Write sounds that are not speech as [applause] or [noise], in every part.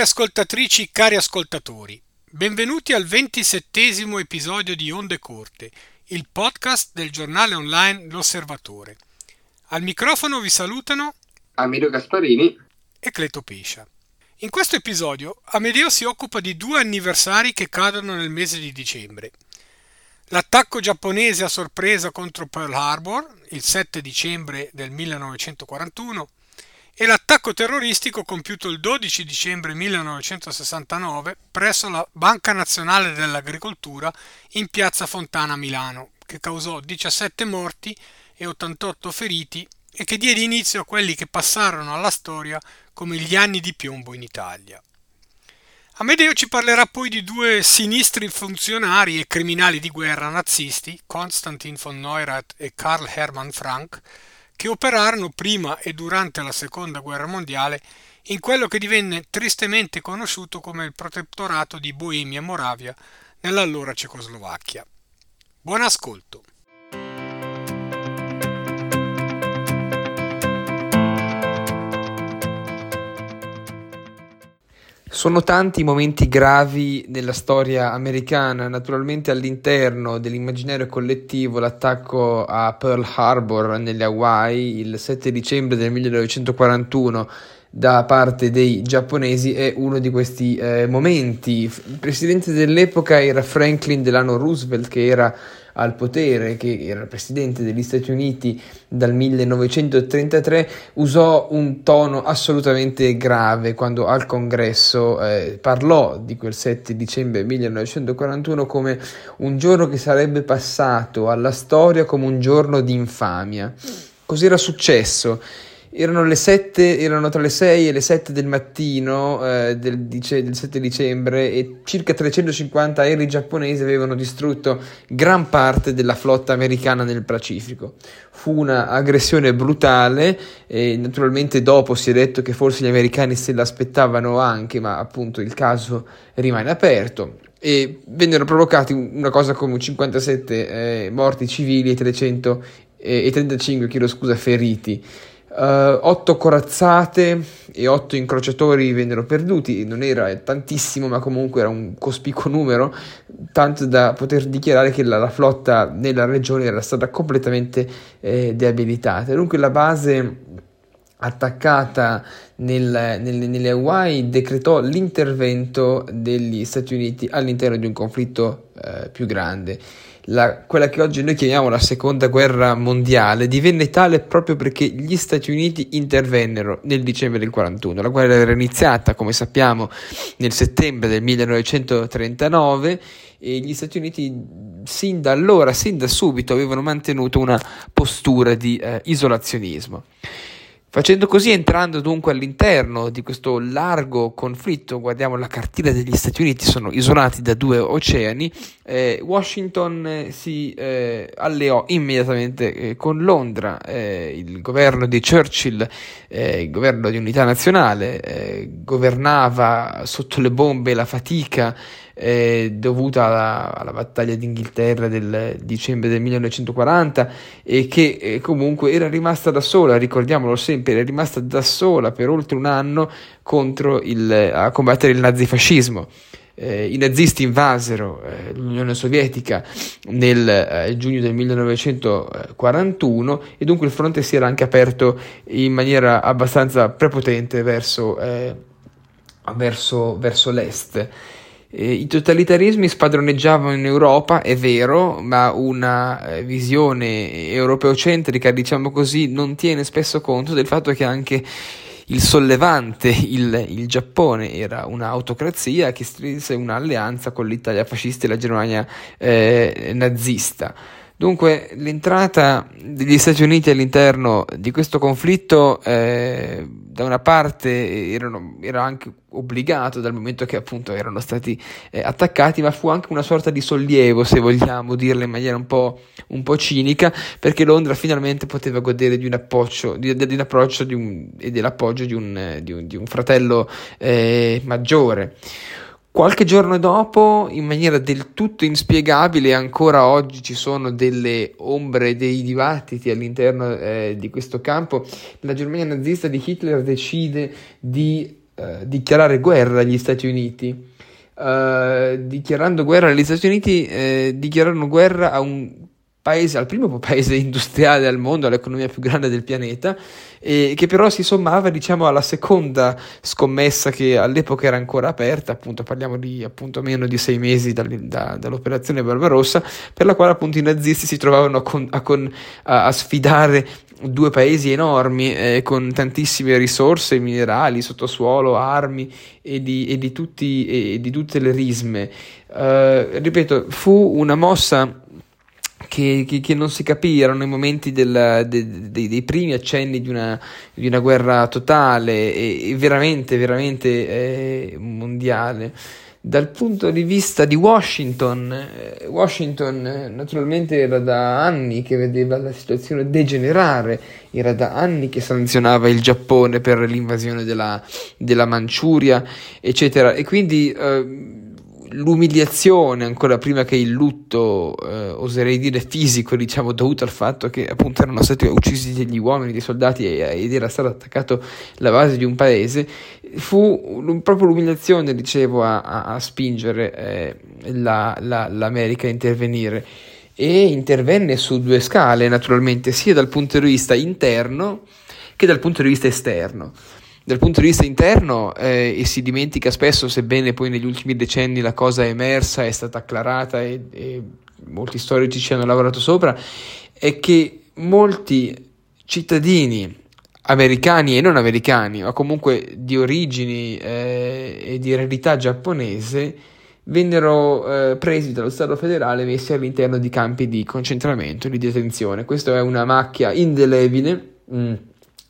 Care ascoltatrici, cari ascoltatori, benvenuti al ventisettesimo episodio di Onde Corte, il podcast del giornale online L'Osservatore. Al microfono vi salutano Amedeo Gasparini e Cleto Pescia. In questo episodio Amedeo si occupa di due anniversari che cadono nel mese di dicembre. L'attacco giapponese a sorpresa contro Pearl Harbor, il 7 dicembre del 1941, e l'attacco terroristico compiuto il 12 dicembre 1969 presso la Banca Nazionale dell'Agricoltura in piazza Fontana a Milano, che causò 17 morti e 88 feriti e che diede inizio a quelli che passarono alla storia come gli anni di piombo in Italia. Amedeo ci parlerà poi di due sinistri funzionari e criminali di guerra nazisti, Konstantin von Neurath e Karl Hermann Frank, che operarono prima e durante la seconda guerra mondiale in quello che divenne tristemente conosciuto come il protettorato di Boemia e Moravia nell'allora Cecoslovacchia. Buon ascolto! Sono tanti i momenti gravi della storia americana, naturalmente all'interno dell'immaginario collettivo l'attacco a Pearl Harbor nelle Hawaii il 7 dicembre del 1941 da parte dei giapponesi è uno di questi eh, momenti. Il presidente dell'epoca era Franklin Delano Roosevelt che era al potere, che era presidente degli Stati Uniti dal 1933, usò un tono assolutamente grave quando al congresso eh, parlò di quel 7 dicembre 1941 come un giorno che sarebbe passato alla storia come un giorno di infamia. Così era successo erano le 7, erano tra le 6 e le 7 del mattino eh, del, dice, del, 7 dicembre e circa 350 aerei giapponesi avevano distrutto gran parte della flotta americana nel Pacifico. Fu un'aggressione brutale e naturalmente dopo si è detto che forse gli americani se l'aspettavano anche, ma appunto il caso rimane aperto e vennero provocati una cosa come 57 eh, morti civili e 300 eh, e 35 chiedo scusa, feriti. Uh, otto corazzate e otto incrociatori vennero perduti, non era tantissimo, ma comunque era un cospicuo numero, tanto da poter dichiarare che la, la flotta nella regione era stata completamente eh, deabilitata. Dunque la base attaccata nel, nel, nelle Hawaii decretò l'intervento degli Stati Uniti all'interno di un conflitto eh, più grande la, quella che oggi noi chiamiamo la seconda guerra mondiale divenne tale proprio perché gli Stati Uniti intervennero nel dicembre del 41. La guerra era iniziata, come sappiamo, nel settembre del 1939 e gli Stati Uniti sin da allora, sin da subito, avevano mantenuto una postura di eh, isolazionismo. Facendo così, entrando dunque all'interno di questo largo conflitto, guardiamo la cartina degli Stati Uniti, sono isolati da due oceani, eh, Washington eh, si eh, alleò immediatamente eh, con Londra, eh, il governo di Churchill, eh, il governo di unità nazionale, governava sotto le bombe la fatica dovuta alla, alla, battaglia d'Inghilterra del dicembre del 1940 e che comunque era rimasta da sola, ricordiamolo sempre, era rimasta da sola per oltre un anno il, a combattere il nazifascismo. Eh, I nazisti invasero eh, l'Unione Sovietica nel eh, giugno del 1941 e dunque il fronte si era anche aperto in maniera abbastanza prepotente verso, eh, verso, verso l'est. Eh, I totalitarismi spadroneggiavano in Europa, è vero, ma una eh, visione europeocentrica, diciamo così, non tiene spesso conto del fatto che anche il sollevante, il, il Giappone, era un'autocrazia che strinse un'alleanza con l'Italia fascista e la Germania eh, nazista. Dunque, l'entrata degli Stati Uniti all'interno di questo conflitto, eh, da una parte erano, era anche obbligato dal momento che appunto erano stati eh, attaccati, ma fu anche una sorta di sollievo, se vogliamo dirla in maniera un po', un po cinica, perché Londra finalmente poteva godere di un appoggio, di, di un approccio di un, e dell'appoggio di un, di un, di un fratello eh, maggiore. Qualche giorno dopo, in maniera del tutto inspiegabile, ancora oggi ci sono delle ombre, dei dibattiti all'interno eh, di questo campo, la Germania nazista di Hitler decide di eh, dichiarare guerra agli Stati Uniti. Uh, dichiarando guerra agli Stati Uniti, eh, dichiararono guerra a un paese, al primo [laughs] paese industriale al mondo, all'economia più grande del pianeta, e che però si sommava diciamo, alla seconda scommessa che all'epoca era ancora aperta, appunto parliamo di appunto, meno di sei mesi da, da, dall'operazione Barbarossa, per la quale appunto i nazisti si trovavano a, con, a, con, a, a sfidare due paesi enormi eh, con tantissime risorse minerali, sottosuolo, armi e di, e di, tutti, e di tutte le risme. Uh, ripeto, fu una mossa che, che, che, non si capì, erano i momenti del, de, de, dei primi accenni di una, di una guerra totale e, e veramente, veramente eh, mondiale. Dal punto di vista di Washington, eh, Washington eh, naturalmente era da anni che vedeva la situazione degenerare, era da anni che sanzionava il Giappone per l'invasione della, della Manciuria, eccetera, e quindi eh, l'umiliazione ancora prima che il lutto, eh, oserei dire fisico, diciamo, dovuto al fatto che appunto erano stati uccisi degli uomini, dei soldati ed era stato attaccato la base di un paese, fu proprio l'umiliazione, dicevo, a, a, a spingere eh, la, la, l'America a intervenire. E intervenne su due scale, naturalmente, sia dal punto di vista interno che dal punto di vista esterno. Dal punto di vista interno, eh, e si dimentica spesso, sebbene poi negli ultimi decenni la cosa è emersa, è stata acclarata e, e molti storici ci hanno lavorato sopra, è che molti cittadini americani e non americani, ma comunque di origini eh, e di eredità giapponese, vennero eh, presi dallo Stato federale e messi all'interno di campi di concentramento e di detenzione. Questa è una macchia indelebile. Mm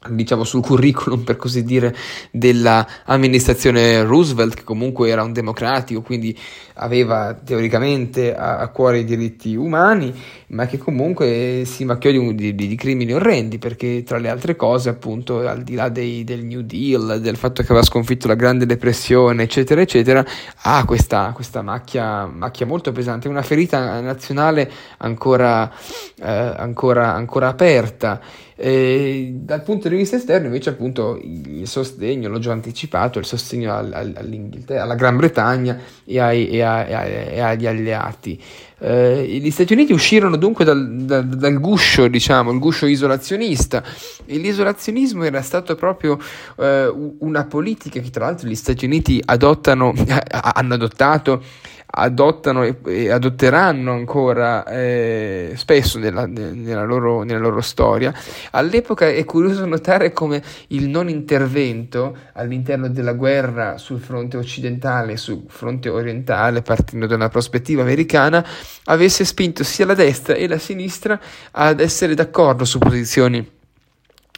diciamo sul curriculum per così dire dell'amministrazione Roosevelt che comunque era un democratico quindi aveva teoricamente a, a cuore i diritti umani ma che comunque si macchiò di, di, di, crimini orrendi perché tra le altre cose appunto al di là dei, del New Deal del fatto che aveva sconfitto la Grande Depressione eccetera eccetera ha questa, questa macchia, macchia, molto pesante una ferita nazionale ancora, eh, ancora, ancora aperta. E dal punto di vista esterno, invece, appunto, il sostegno, l'ho già anticipato, il sostegno al, al, all'Inghilterra, alla Gran Bretagna e, ai, e, ai, e agli alleati. Eh, gli Stati Uniti uscirono dunque dal, dal, dal, guscio, diciamo, il guscio isolazionista, e l'isolazionismo era stato proprio eh, una politica che, tra l'altro, gli Stati Uniti adottano, hanno adottato adottano e, e adotteranno ancora eh, spesso nella, nella, loro, nella, loro, storia. All'epoca è curioso notare come il non intervento all'interno della guerra sul fronte occidentale e sul fronte orientale, partendo da una prospettiva americana, avesse spinto sia la destra e la sinistra ad essere d'accordo su posizioni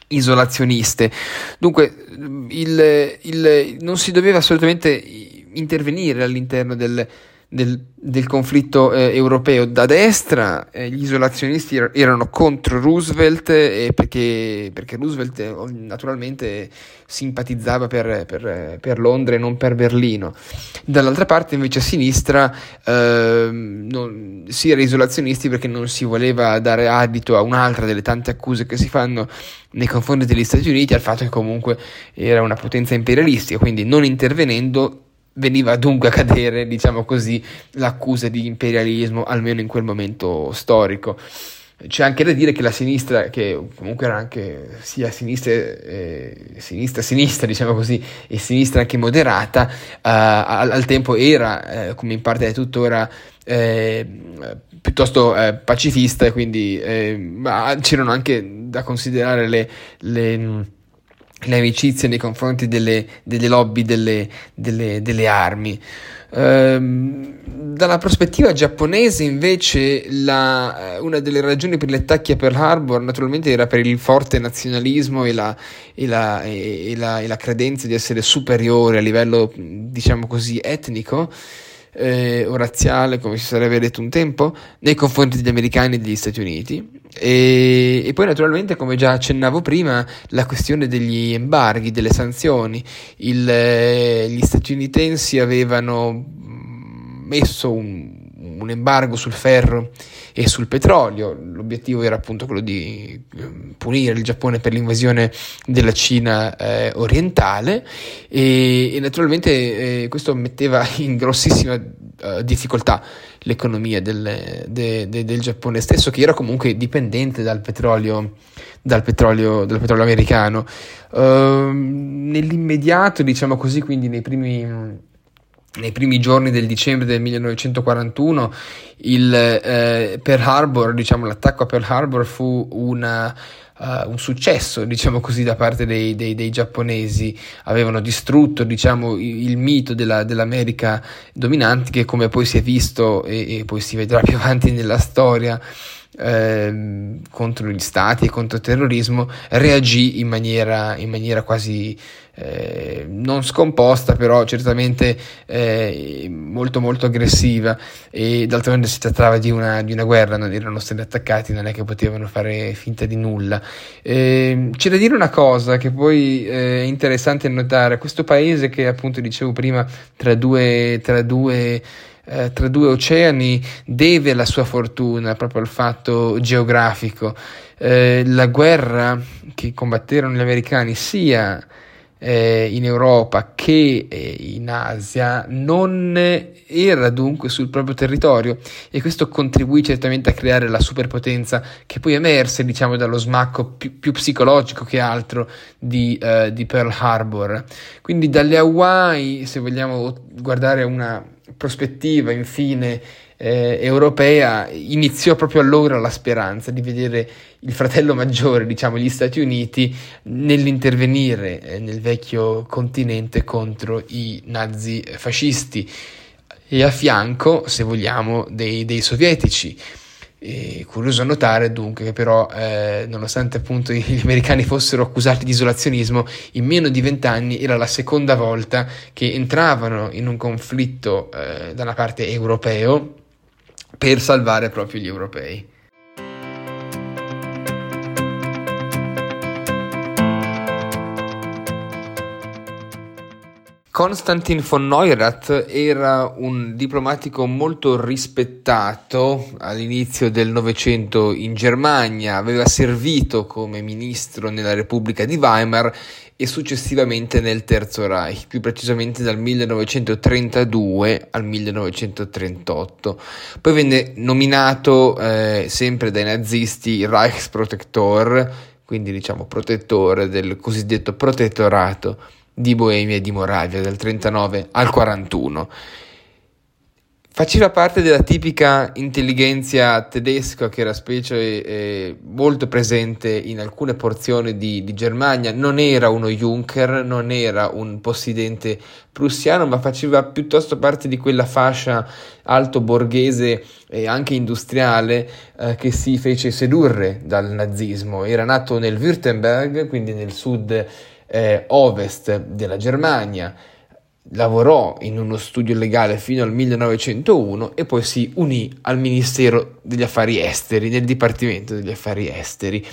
isolazioniste. Dunque, il, il, non si doveva assolutamente intervenire all'interno del, del, del conflitto eh, europeo. Da destra eh, gli isolazionisti er- erano contro Roosevelt eh, perché, perché, Roosevelt eh, naturalmente simpatizzava per, per, per, Londra e non per Berlino. Dall'altra parte invece a sinistra ehm, non, si era isolazionisti perché non si voleva dare adito a un'altra delle tante accuse che si fanno nei confronti degli Stati Uniti al fatto che comunque era una potenza imperialistica, quindi non intervenendo veniva dunque a cadere, diciamo così, l'accusa di imperialismo, almeno in quel momento storico. C'è anche da dire che la sinistra, che comunque era anche sia sinistra, eh, sinistra, sinistra, diciamo così, e sinistra anche moderata, eh, al, al, tempo era, eh, come in parte è tuttora, eh, piuttosto eh, pacifista, quindi eh, c'erano anche da considerare le, le le amicizie nei confronti delle, delle lobby delle, delle, delle armi. Ehm, dalla prospettiva giapponese, invece, la, eh, una delle ragioni per gli attacchi a Pearl Harbor naturalmente era per il forte nazionalismo e la, e la, e la, e la credenza di essere superiore a livello, diciamo così, etnico eh, o razziale, come si sarebbe detto un tempo, nei confronti degli americani e degli Stati Uniti. E, e, poi naturalmente, come già accennavo prima, la questione degli embarghi, delle sanzioni. Il, eh, gli statunitensi avevano messo un, un embargo sul ferro e sul petrolio. L'obiettivo era appunto quello di ehm, punire il Giappone per l'invasione della Cina eh, orientale e, e naturalmente eh, questo metteva in grossissima uh, difficoltà l'economia del, de, de, del Giappone stesso, che era comunque dipendente dal petrolio, dal petrolio, dal petrolio americano. Uh, nell'immediato, diciamo così, quindi nei primi nei primi giorni del dicembre del 1941 il eh, Pearl Harbor, diciamo l'attacco a Pearl Harbor fu una, uh, un successo, diciamo così, da parte dei, dei, dei giapponesi. Avevano distrutto, diciamo, il, il mito della, dell'America dominante che come poi si è visto e, e poi si vedrà [laughs] più avanti nella storia eh, contro gli stati e contro il terrorismo reagì in maniera, in maniera quasi eh, non scomposta, però certamente eh, molto molto aggressiva e d'altronde si trattava di una, di una, guerra, non erano stati attaccati, non è che potevano fare finta di nulla. Eh, c'è da dire una cosa che poi eh, è interessante notare, questo paese che appunto dicevo prima tra due, tra due eh, tra due oceani deve la sua fortuna proprio al fatto geografico. Eh, la guerra che combatterono gli americani sia eh, in Europa che eh, in Asia non era dunque sul proprio territorio e questo contribuì certamente a creare la superpotenza che poi emerse diciamo dallo smacco più, più psicologico che altro di, uh, di Pearl Harbor. Quindi dalle Hawaii, se vogliamo guardare una prospettiva infine eh, europea iniziò proprio allora la speranza di vedere il fratello maggiore, diciamo gli Stati Uniti, nell'intervenire eh, nel vecchio continente contro i nazi fascisti e a fianco, se vogliamo, dei, dei sovietici. E curioso notare dunque che però, eh, nonostante appunto gli americani fossero accusati di isolazionismo, in meno di vent'anni era la seconda volta che entravano in un conflitto eh, da una parte europeo per salvare proprio gli europei. Konstantin von Neurath era un diplomatico molto rispettato all'inizio del Novecento in Germania, aveva servito come ministro nella Repubblica di Weimar e successivamente nel Terzo Reich, più precisamente dal 1932 al 1938. Poi venne nominato eh, sempre dai nazisti Reichsprotektor, quindi diciamo protettore del cosiddetto protettorato di Boemia e di Moravia dal 39 al 41 Faceva parte della tipica intelligenza tedesca che era specie eh, molto presente in alcune porzioni di, di, Germania, non era uno Juncker, non era un possidente prussiano, ma faceva piuttosto parte di quella fascia alto borghese e anche industriale eh, che si fece sedurre dal nazismo. Era nato nel Württemberg, quindi nel sud eh, ovest della Germania lavorò in uno studio legale fino al 1901 e poi si unì al Ministero degli Affari Esteri, nel Dipartimento degli Affari Esteri.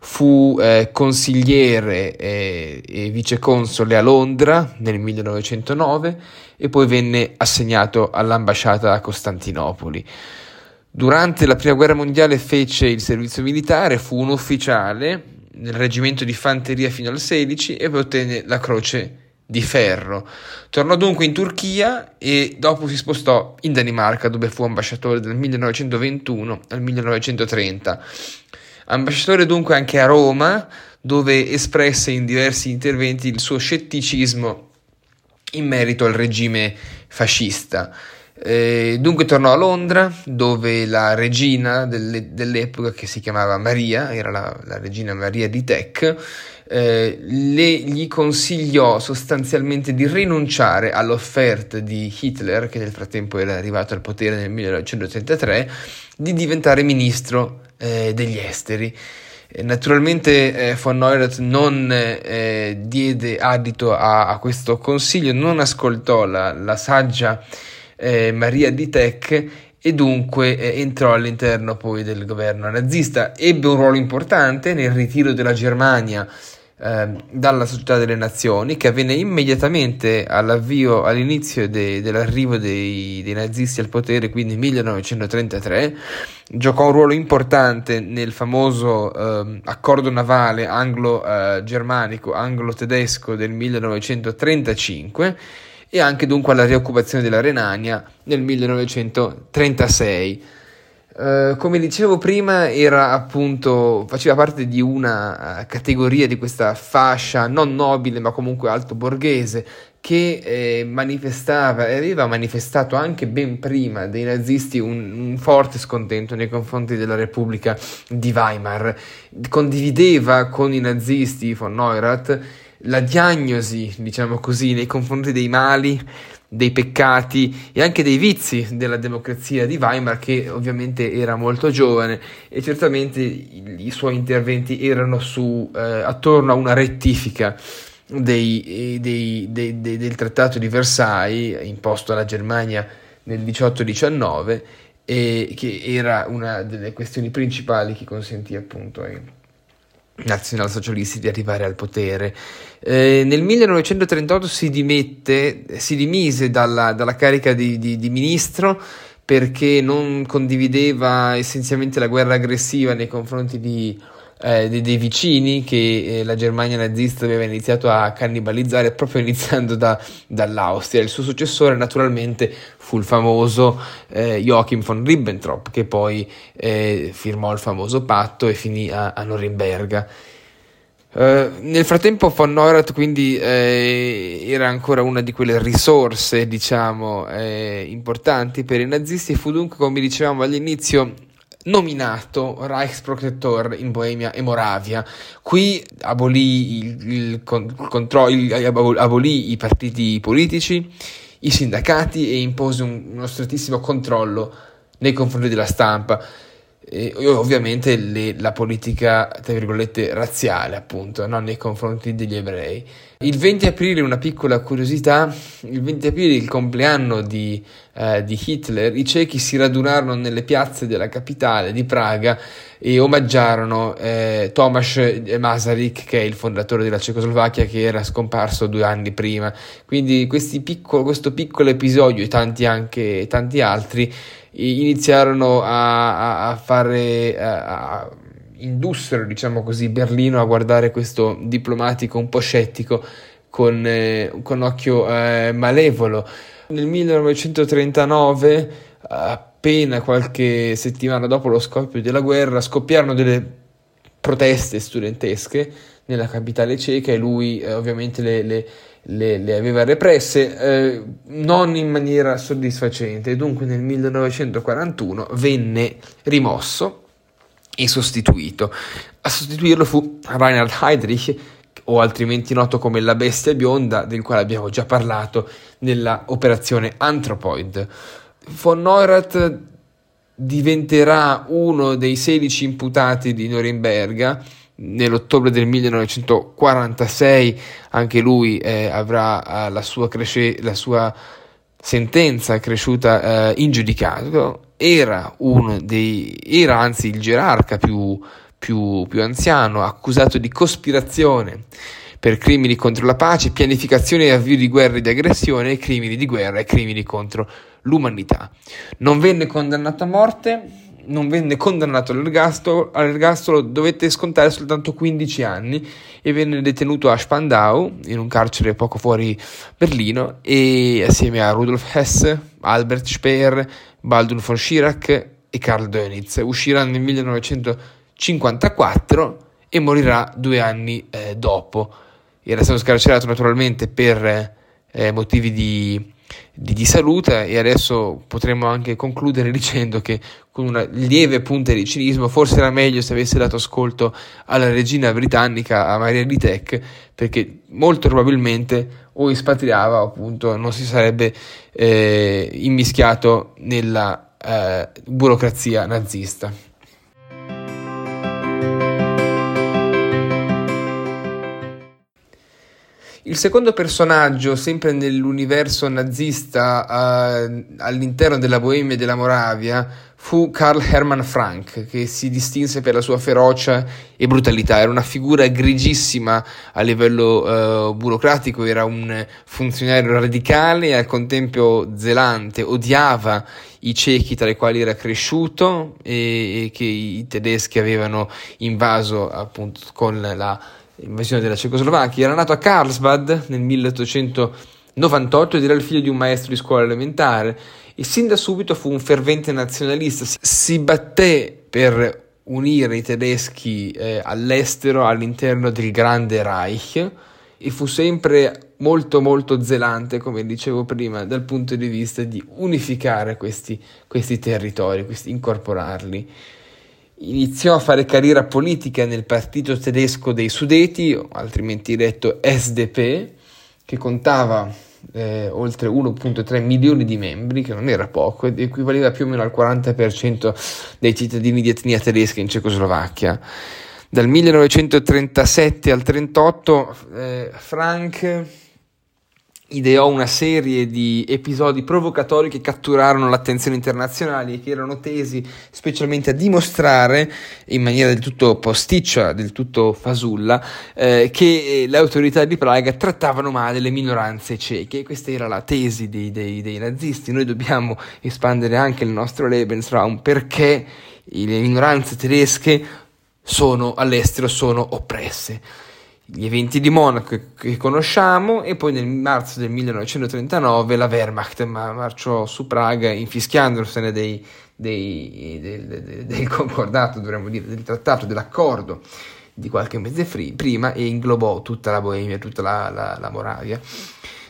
Fu eh, consigliere eh, e viceconsole a Londra nel 1909 e poi venne assegnato all'ambasciata a Costantinopoli. Durante la Prima Guerra Mondiale fece il servizio militare, fu un ufficiale nel reggimento di fanteria fino al 16 e poi ottenne la croce di ferro. Tornò dunque in Turchia e dopo si spostò in Danimarca dove fu ambasciatore dal 1921 al 1930. Ambasciatore dunque anche a Roma dove espresse in diversi interventi il suo scetticismo in merito al regime fascista. Eh, dunque tornò a Londra dove la regina delle, dell'epoca che si chiamava Maria, era la, la regina Maria di Tech, eh, le, gli consigliò sostanzialmente di rinunciare all'offerta di Hitler, che nel frattempo era arrivato al potere nel 1933, di diventare ministro eh, degli esteri. Eh, naturalmente eh, von Neurath non eh, diede adito a, a, questo consiglio, non ascoltò la, la saggia eh, Maria di Tech e dunque eh, entrò all'interno poi del governo nazista. Ebbe un ruolo importante nel ritiro della Germania eh, dalla Società delle Nazioni, che avvenne immediatamente all'avvio, all'inizio de, dell'arrivo dei, dei, nazisti al potere, quindi 1933, giocò un ruolo importante nel famoso eh, accordo navale anglo-germanico, anglo-tedesco del 1935 e anche dunque alla rioccupazione della Renania nel 1936. Uh, come dicevo prima, appunto, faceva parte di una uh, categoria di questa fascia non nobile ma comunque alto borghese che eh, manifestava e aveva manifestato anche ben prima dei nazisti un, un, forte scontento nei confronti della Repubblica di Weimar. Condivideva con i nazisti von Neurath la diagnosi, diciamo così, nei confronti dei mali dei peccati e anche dei vizi della democrazia di Weimar che ovviamente era molto giovane e certamente i, suoi interventi erano su, eh, attorno a una rettifica dei, dei, dei, del trattato di Versailles imposto alla Germania nel 18-19 e che era una delle questioni principali che consentì appunto ai nazionalsocialisti di arrivare al potere. Eh, nel 1938 si dimette, si dimise dalla, dalla carica di, di, di, ministro perché non condivideva essenzialmente la guerra aggressiva nei confronti di, eh, dei, dei, vicini che eh, la Germania nazista aveva iniziato a cannibalizzare proprio [laughs] iniziando da, dall'Austria. Il suo successore naturalmente fu il famoso eh, Joachim von Ribbentrop che poi eh, firmò il famoso patto e finì a, a Norimberga. Uh, nel frattempo von Neurath quindi eh, era ancora una di quelle risorse diciamo eh, importanti per i nazisti e fu dunque come dicevamo all'inizio nominato Reichsprotektor in Boemia e Moravia. Qui abolì, il, il, contro- il, abolì i partiti politici, i sindacati e impose un, uno strettissimo controllo nei confronti della stampa e ovviamente le, la politica, tra virgolette, razziale, appunto, no? nei confronti degli ebrei. Il 20 aprile, una piccola curiosità, il 20 aprile, il compleanno di, eh, di Hitler, i cechi si radunarono nelle piazze della capitale di Praga e omaggiarono eh, Tomasz Masaryk, che è il fondatore della Cecoslovacchia, che era scomparso due anni prima. Quindi piccolo, questo piccolo episodio e tanti, anche, tanti altri iniziarono a, a fare, a, indussero, diciamo così, Berlino a guardare questo diplomatico un po' scettico con, eh, con occhio eh, malevolo. Nel 1939, appena qualche settimana dopo lo scoppio della guerra, scoppiarono delle proteste studentesche nella capitale ceca e lui eh, ovviamente le, le le, le aveva represse, eh, non in maniera soddisfacente, dunque nel 1941 venne rimosso e sostituito. A sostituirlo fu Reinhard Heydrich, o altrimenti noto come la bestia bionda, del quale abbiamo già parlato nella operazione Anthropoid. Von Neurath diventerà uno dei 16 imputati di Norimberga nell'ottobre del 1946 anche lui eh, avrà eh, la, sua cresce- la, sua sentenza cresciuta eh, in giudicato era dei era anzi il gerarca più, più, più anziano accusato di cospirazione per crimini contro la pace, pianificazione e avvio di guerre di aggressione, crimini di guerra e crimini contro l'umanità. Non venne condannato a morte, non venne condannato all'ergastolo, all'ergastolo, dovette scontare soltanto 15 anni e venne detenuto a Spandau, in un carcere poco fuori Berlino, e assieme a Rudolf Hess, Albert Speer, Baldwin von Schirach e Karl Dönitz. Uscirà nel 1954 e morirà due anni eh, dopo. Era stato scarcerato naturalmente per eh, motivi di di, salute e adesso potremmo anche concludere [laughs] dicendo che con una lieve punta di cinismo forse era meglio se avesse dato ascolto alla regina britannica, a Maria di Tech, perché molto probabilmente o espatriava appunto non si sarebbe eh, immischiato nella eh, burocrazia nazista. Il secondo personaggio, sempre nell'universo nazista uh, all'interno della Boemia e della Moravia, fu Karl Hermann Frank, che si distinse per la sua ferocia e brutalità. Era una figura grigissima a livello uh, burocratico, era un funzionario radicale e al contempo zelante, odiava i cechi tra i quali era cresciuto e, e che i tedeschi avevano invaso appunto con la invasione della Cecoslovacchia. Era nato a Karlsbad nel 1898 ed era il figlio di un maestro di scuola elementare e sin da subito fu un fervente nazionalista. Si batté per unire i tedeschi eh, all'estero all'interno del grande Reich e fu sempre molto molto zelante, come dicevo prima, dal punto di vista di unificare questi, questi territori, questi, incorporarli. Iniziò a fare carriera politica nel partito tedesco dei Sudeti, altrimenti detto SDP, che contava eh, oltre 1.3 milioni di membri, che non era poco, ed equivaleva più o meno al 40% dei cittadini di etnia tedesca in Cecoslovacchia. Dal 1937 al 1938 eh, Frank ideò una serie di episodi provocatori che catturarono l'attenzione internazionale e che erano tesi specialmente a dimostrare in maniera del tutto posticcia, del tutto fasulla, eh, che eh, le autorità di Praga trattavano male le minoranze ceche. Questa era la tesi dei, dei, dei nazisti. Noi dobbiamo espandere anche il nostro Lebensraum perché le minoranze tedesche sono all'estero, sono oppresse gli eventi di Monaco che conosciamo e poi nel marzo del 1939 la Wehrmacht marciò su Praga infischiandosene dei, dei, del, del, concordato, dovremmo dire, del trattato, dell'accordo di qualche mese free, prima e inglobò tutta la Boemia, tutta la, la, la Moravia.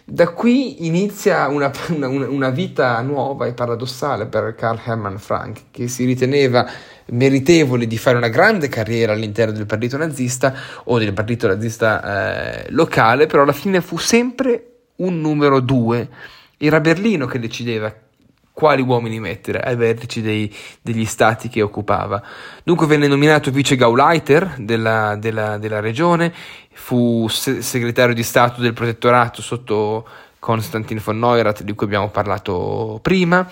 Da qui inizia una, una, una, vita nuova e paradossale per Karl Hermann Frank, che si riteneva meritevole di fare una grande carriera all'interno del partito nazista o del partito nazista eh, locale, però alla fine fu sempre un numero due. Era Berlino che decideva quali uomini mettere ai vertici dei, degli stati che occupava. Dunque venne nominato vice Gauleiter della, della, della regione, fu se- segretario di Stato del protettorato sotto Konstantin von Neurath, di cui abbiamo parlato prima.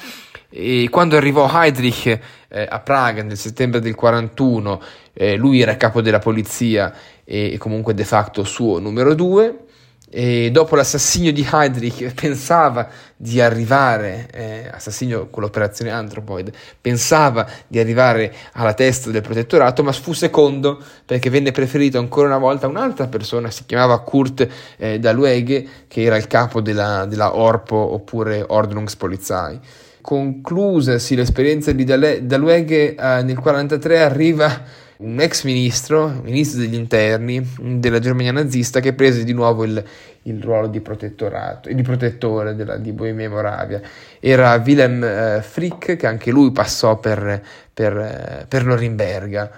E quando arrivò Heydrich eh, a Praga nel settembre del 41, eh, lui era capo della polizia e, comunque de facto suo numero due e dopo l'assassinio di Heydrich [laughs] pensava di arrivare, eh, assassinio con l'operazione Anthropoid, pensava di arrivare alla testa del protettorato, ma fu secondo perché venne preferito ancora una volta un'altra persona, si chiamava Kurt eh, Dalueghe, che era il capo della, della Orpo oppure Ordnungspolizei. Conclusasi l'esperienza di Dalueghe eh, nel 1943 arriva un ex ministro, ministro degli interni della Germania nazista, che prese di nuovo il, il ruolo di di protettore della, di Boemia e Moravia. Era Wilhelm eh, Frick, che anche lui passò per, per, eh, per Norimberga.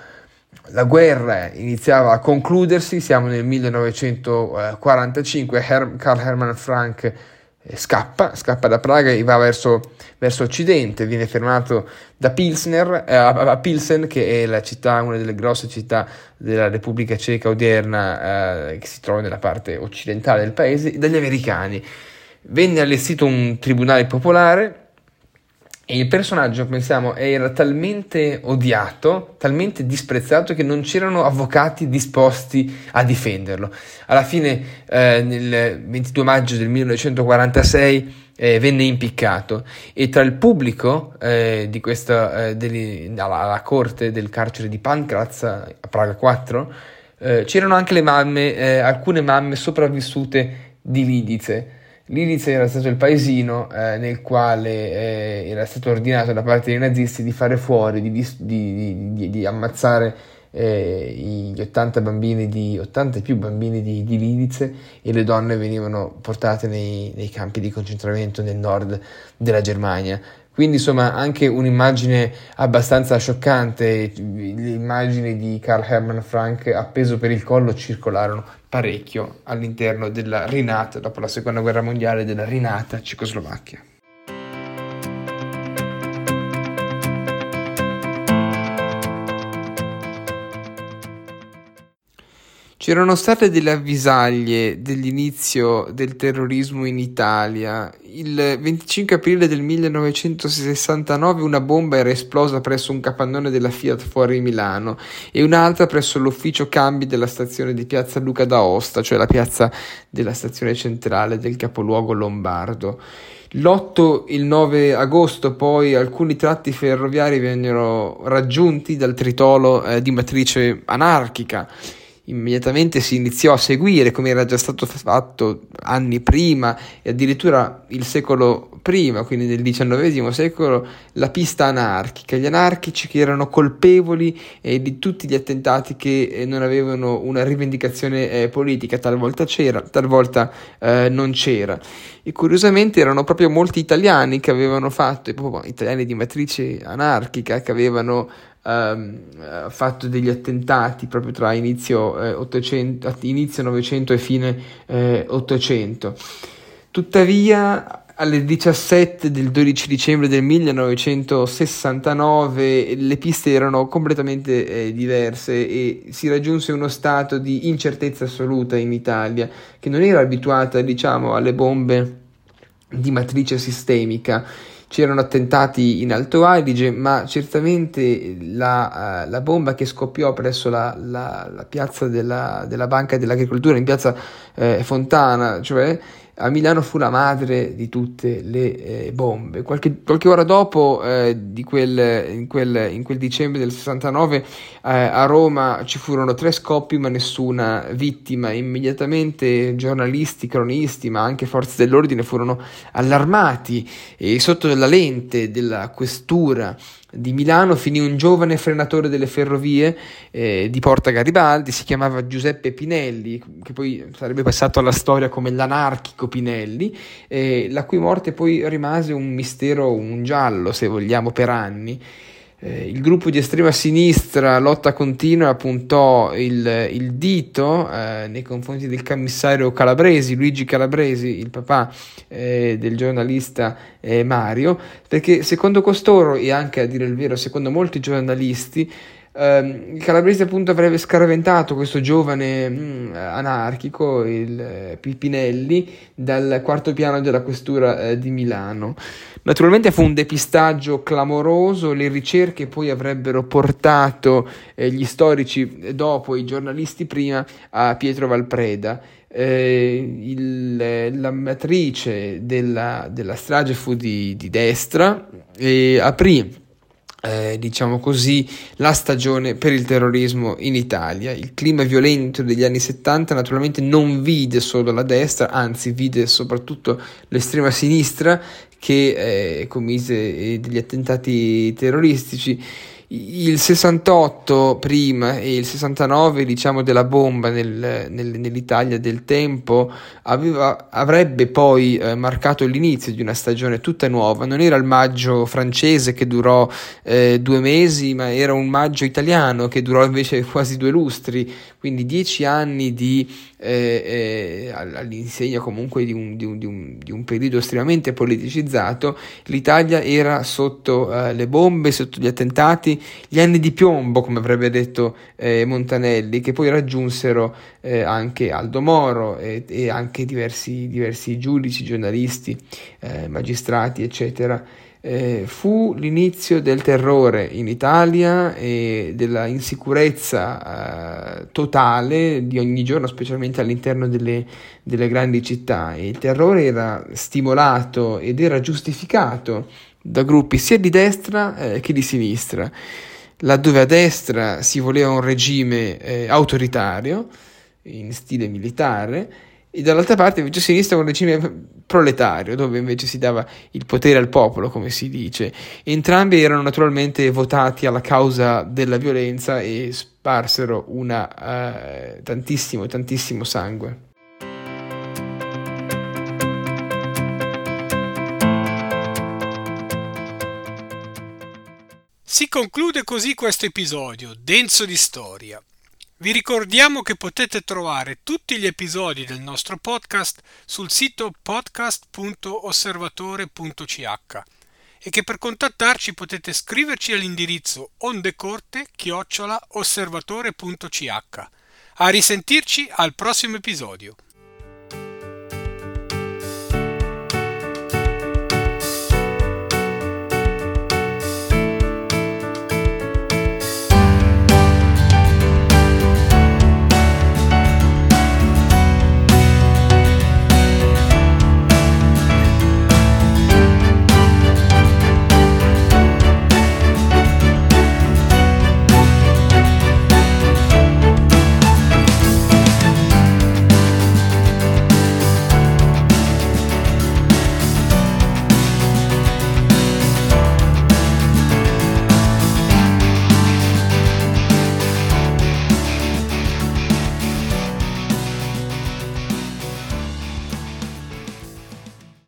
La guerra iniziava a concludersi, siamo nel 1945, Her- Karl Hermann Frank scappa, scappa da Praga e va verso, verso occidente, viene fermato da Pilsner, eh, a, Pilsen, che è la città, una delle grosse città della Repubblica Ceca odierna, eh, che si trova nella parte occidentale del paese, dagli americani. Venne allestito un tribunale popolare e il personaggio, pensiamo, era talmente odiato, talmente disprezzato che non c'erano avvocati disposti a difenderlo. Alla fine, eh, nel 22 maggio del 1946, eh, venne impiccato e tra il pubblico eh, di questa, eh, degli, alla, alla, corte del carcere di Pankraz a Praga 4 eh, c'erano anche le mamme, eh, alcune mamme sopravvissute di Lidice Lilice era stato il paesino eh, nel quale eh, era stato ordinato da parte dei nazisti di fare fuori, di, di, di, di ammazzare eh, gli 80 bambini di 80 e più bambini di, di Lidice e le donne venivano portate nei, nei campi di concentramento nel nord della Germania. Quindi insomma anche un'immagine abbastanza scioccante, le immagini di Karl Hermann Frank appeso per il collo circolarono parecchio all'interno della rinata, dopo la seconda guerra mondiale, della rinata Cecoslovacchia. C'erano state delle avvisaglie dell'inizio del terrorismo in Italia. Il 25 aprile del 1969 una bomba era esplosa presso un capannone della Fiat fuori Milano e un'altra presso l'ufficio cambi della stazione di Piazza Luca d'Aosta, cioè la piazza della stazione centrale del capoluogo lombardo. L'8 e il 9 agosto poi alcuni tratti ferroviari vennero raggiunti dal tritolo eh, di matrice anarchica immediatamente si iniziò a seguire come era già stato fatto anni prima e addirittura il secolo prima, quindi nel XIX secolo, la pista anarchica, gli anarchici che erano colpevoli eh, di tutti gli attentati che eh, non avevano una rivendicazione eh, politica, talvolta c'era, talvolta eh, non c'era. E curiosamente erano proprio molti italiani che avevano fatto, italiani di matrice anarchica, che avevano ehm, fatto degli attentati proprio tra inizio, eh, 800, inizio 900 e fine eh, 800. Tuttavia, alle 17 del 12 dicembre del 1969 le piste erano completamente eh, diverse e si raggiunse uno stato di incertezza assoluta in Italia che non era abituata diciamo alle bombe di matrice sistemica c'erano attentati in Alto Adige, ma certamente la, uh, la bomba che scoppiò presso la, la, la piazza della, della, Banca dell'Agricoltura, in piazza eh, Fontana, cioè a Milano fu la madre di tutte le eh, bombe. Qualche, qualche, ora dopo, eh, quel, in, quel, in, quel, dicembre del 69, eh, a Roma ci furono tre scoppi ma nessuna vittima. Immediatamente giornalisti, cronisti, ma anche forze dell'ordine furono allarmati e sotto la lente della questura di Milano finì un giovane frenatore delle ferrovie eh, di Porta Garibaldi, si chiamava Giuseppe Pinelli, che poi sarebbe passato alla storia come l'anarchico Pinelli, eh, la cui morte poi rimase un mistero, un giallo se vogliamo, per anni. Eh, il gruppo di estrema sinistra Lotta Continua puntò il, il dito eh, nei confronti del commissario Calabresi, Luigi Calabresi, il papà eh, del giornalista eh, Mario, perché secondo costoro e anche a dire il vero secondo molti giornalisti Uh, Calabrese appunto avrebbe scaraventato questo giovane mm, anarchico, il eh, Pipinelli, dal quarto piano della questura eh, di Milano. Naturalmente fu un depistaggio clamoroso, le ricerche poi avrebbero portato eh, gli storici dopo, i giornalisti prima, a Pietro Valpreda. Eh, il, la matrice della, della strage fu di, di destra e aprì eh, diciamo così, la stagione per il terrorismo in Italia. Il clima violento degli anni 70 naturalmente non vide solo la destra, anzi vide soprattutto l'estrema sinistra che eh, commise eh, degli attentati terroristici il 68 prima e il 69 diciamo della bomba nel, nel, nell'Italia del tempo aveva, avrebbe poi eh, marcato l'inizio di una stagione tutta nuova. Non era il maggio francese che durò eh, due mesi ma era un maggio italiano che durò invece quasi due lustri quindi dieci anni di, eh, eh all'insegna comunque di un, di, un, un, di un, periodo estremamente politicizzato l'Italia era sotto eh, le bombe sotto gli attentati gli anni di piombo, come avrebbe detto eh, Montanelli, che poi raggiunsero eh, anche Aldo Moro e, e anche diversi, diversi, giudici, giornalisti, eh, magistrati, eccetera. Eh, fu l'inizio del terrore in Italia e della insicurezza eh, totale di ogni giorno, specialmente all'interno delle, delle grandi città. E il terrore era stimolato ed era giustificato da gruppi sia di destra eh, che di sinistra, laddove a destra si voleva un regime eh, autoritario in stile militare e dall'altra parte invece a sinistra un regime proletario dove invece si dava il potere al popolo come si dice entrambi erano naturalmente votati alla causa della violenza e sparsero una, uh, tantissimo tantissimo sangue Si conclude così questo episodio, denso di storia. Vi ricordiamo che potete trovare tutti gli episodi del nostro podcast sul sito podcast.osservatore.ch e che per contattarci potete scriverci all'indirizzo ondecorte-osservatore.ch. A risentirci al prossimo episodio.